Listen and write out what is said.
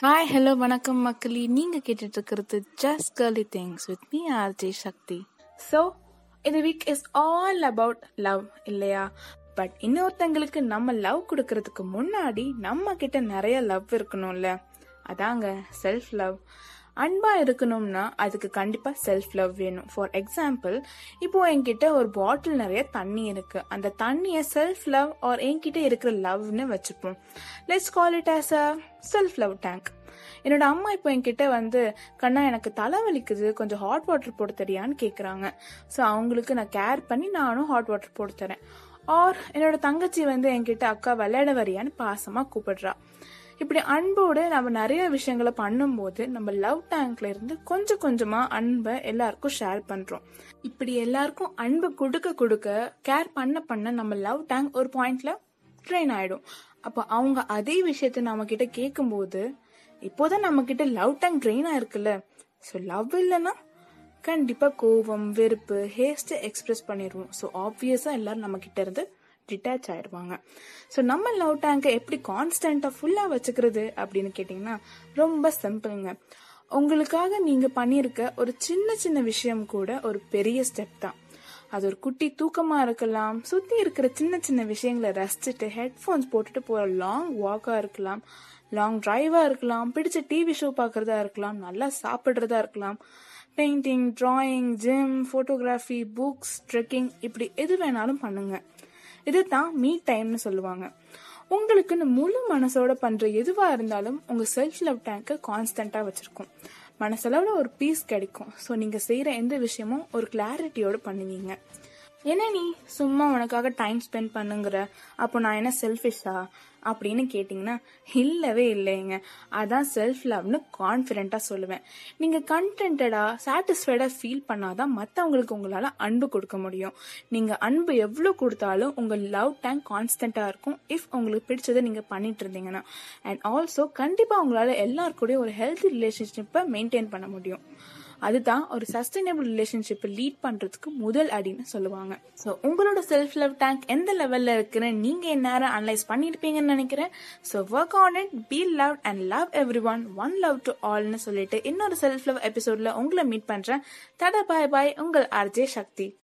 Hi hello வணக்கம் மக்களே. நீங்கள் கேட்டுட்டு இருக்கிறது just girly things with me RJ Shakti so இந்த week is all about love இல்லையா? பட் இன்னொருத்தங்களுக்கு நம்ம லவ் கொடுக்கறதுக்கு முன்னாடி நம்ம கிட்ட நிறைய லவ் இருக்கணும்ல. அதாங்க செல்ஃப் லவ் அன்பா இருக்கணும்னா அதுக்கு கண்டிப்பா செல்ஃப் லவ் வேணும். ஃபார் எக்ஸாம்பிள் இப்போ என்கிட்ட ஒரு பாட்டில் நிறைய தண்ணி இருக்கு. அந்த தண்ணியை செல்ஃப் லவ் ஆர் என்கிட்ட இருக்கிற லவ்னு வச்சுப்போம். Let's call it as a self love tank என்னோட அம்மா இப்போ என்கிட்ட வந்து கண்ணா எனக்கு தலைவலிக்குது கொஞ்சம் ஹாட் வாட்டர் போட்டு தெரியான்னு கேட்குறாங்க ஸோ அவங்களுக்கு நான் கேர் பண்ணி நானும் ஹாட் வாட்டர் போட்டு தரேன். ஆர் என்னோட தங்கச்சி வந்து என்கிட்ட அக்கா விளையாட வரியான்னு பாசமா கூப்பிடுறா. இப்படி அன்போடு நம்ம நிறைய விஷயங்களை பண்ணும்போது நம்ம லவ் டேங்க்ல இருந்து கொஞ்சம் கொஞ்சமா அன்பை எல்லாருக்கும் ஷேர் பண்றோம். இப்படி எல்லாருக்கும் அன்பு கொடுக்க கொடுக்க கேர் பண்ண பண்ண நம்ம லவ் டேங்க் ஒரு பாயிண்ட்ல ட்ரெயின் ஆயிடும். அப்போ அவங்க அதே விஷயத்த நம்ம கிட்ட கேட்கும்போது இப்போதான் நம்ம கிட்ட லவ் டேங்க் ட்ரெயின் ஆயிருக்குல்ல. ஸோ லவ் இல்லைன்னா கண்டிப்பா கோவம் வெறுப்பு ஹேஸ்ட் எக்ஸ்பிரஸ் பண்ணிடுவோம். ஸோ ஆப்வியஸா எல்லாரும் நம்ம கிட்ட இருந்து டிட்டாச் ஆயிடுவாங்க ஸோ நம்ம லவ் டேங்கை எப்படி கான்ஸ்டன்ட்டாக ஃபுல்லாக வச்சுக்கிறது அப்படின்னு கேட்டிங்கன்னா ரொம்ப சிம்பிளுங்க உங்களுக்காக நீங்கள் பண்ணியிருக்க ஒரு சின்ன சின்ன விஷயம் கூட ஒரு பெரிய ஸ்டெப் தான். அது ஒரு குட்டி தூக்கமாக இருக்கலாம் சுற்றி இருக்கிற சின்ன சின்ன விஷயங்களை ரசிச்சுட்டு ஹெட்ஃபோன்ஸ் போட்டுட்டு போகிற லாங் வாக்காக இருக்கலாம் லாங் ட்ரைவாக இருக்கலாம் பிடிச்ச டிவி ஷோ பார்க்குறதா இருக்கலாம் நல்லா சாப்பிட்றதா இருக்கலாம் painting drawing gym photography books trekking இப்படி எது வேணாலும் பண்ணுங்கள் இது தான் மீ டைம்னு சொல்லுவாங்க. உங்களுக்குன்னு முழு மனசோட பண்ற எதுவா இருந்தாலும் உங்க செல்ஃப் லவ் டேங்கை கான்ஸ்டன்டா வச்சிருக்கும். மனசளவுல ஒரு பீஸ் கிடைக்கும். ஸோ நீங்க செய்யற எந்த விஷயமும் ஒரு கிளாரிட்டியோட பண்ணுவீங்க. என்ன நீ சும்மா உனக்காக டைம் ஸ்பெண்ட் பண்ணுங்கிற? அப்போ நான் என்ன செல்ஃபிஷா அப்படின்னு கேட்டிங்கன்னா இல்லவே இல்லைங்க. அதான் செல்ஃப் லவ்னு கான்ஃபிடென்ட்டாக சொல்லுவேன். நீங்கள் கண்டென்டடாக சாட்டிஸ்ஃபைடாக ஃபீல் பண்ணாதான் மற்றவங்களுக்கு உங்களால் அன்பு கொடுக்க முடியும். நீங்கள் அன்பு எவ்வளோ கொடுத்தாலும் உங்கள் லவ் டேங்க் கான்ஸ்டண்ட்டாக இருக்கும். இஃப் உங்களுக்கு பிடிச்சதை நீங்கள் பண்ணிட்டு இருந்தீங்கன்னா. அண்ட் ஆல்சோ கண்டிப்பாக உங்களால் எல்லாருக்கூடயும் ஒரு ஹெல்த்தி ரிலேஷன்ஷிப்பை மெயின்டைன் பண்ண முடியும். அதுதான் ஒரு சஸ்டைனபிள் ரிலேஷன்ஷிப்பை லீட் பண்றதுக்கு முதல் அடின்னு சொல்லுவாங்க. ஸோ உங்களோட செல்ஃப் லவ் டேங்க் எந்த லெவல்ல இருக்குன்னு நீங்க நேரம் அனலைஸ் பண்ணிருப்பீங்கன்னு நினைக்கிறேன். So work on it be love and love everyone one love to ஆல்னு சொல்லிட்டு இன்னொரு செல்ஃப் லவ் எபிசோட்ல உங்களை மீட் பண்றேன். தட பாய் பாய் உங்கள் ஆர்ஜே சக்தி.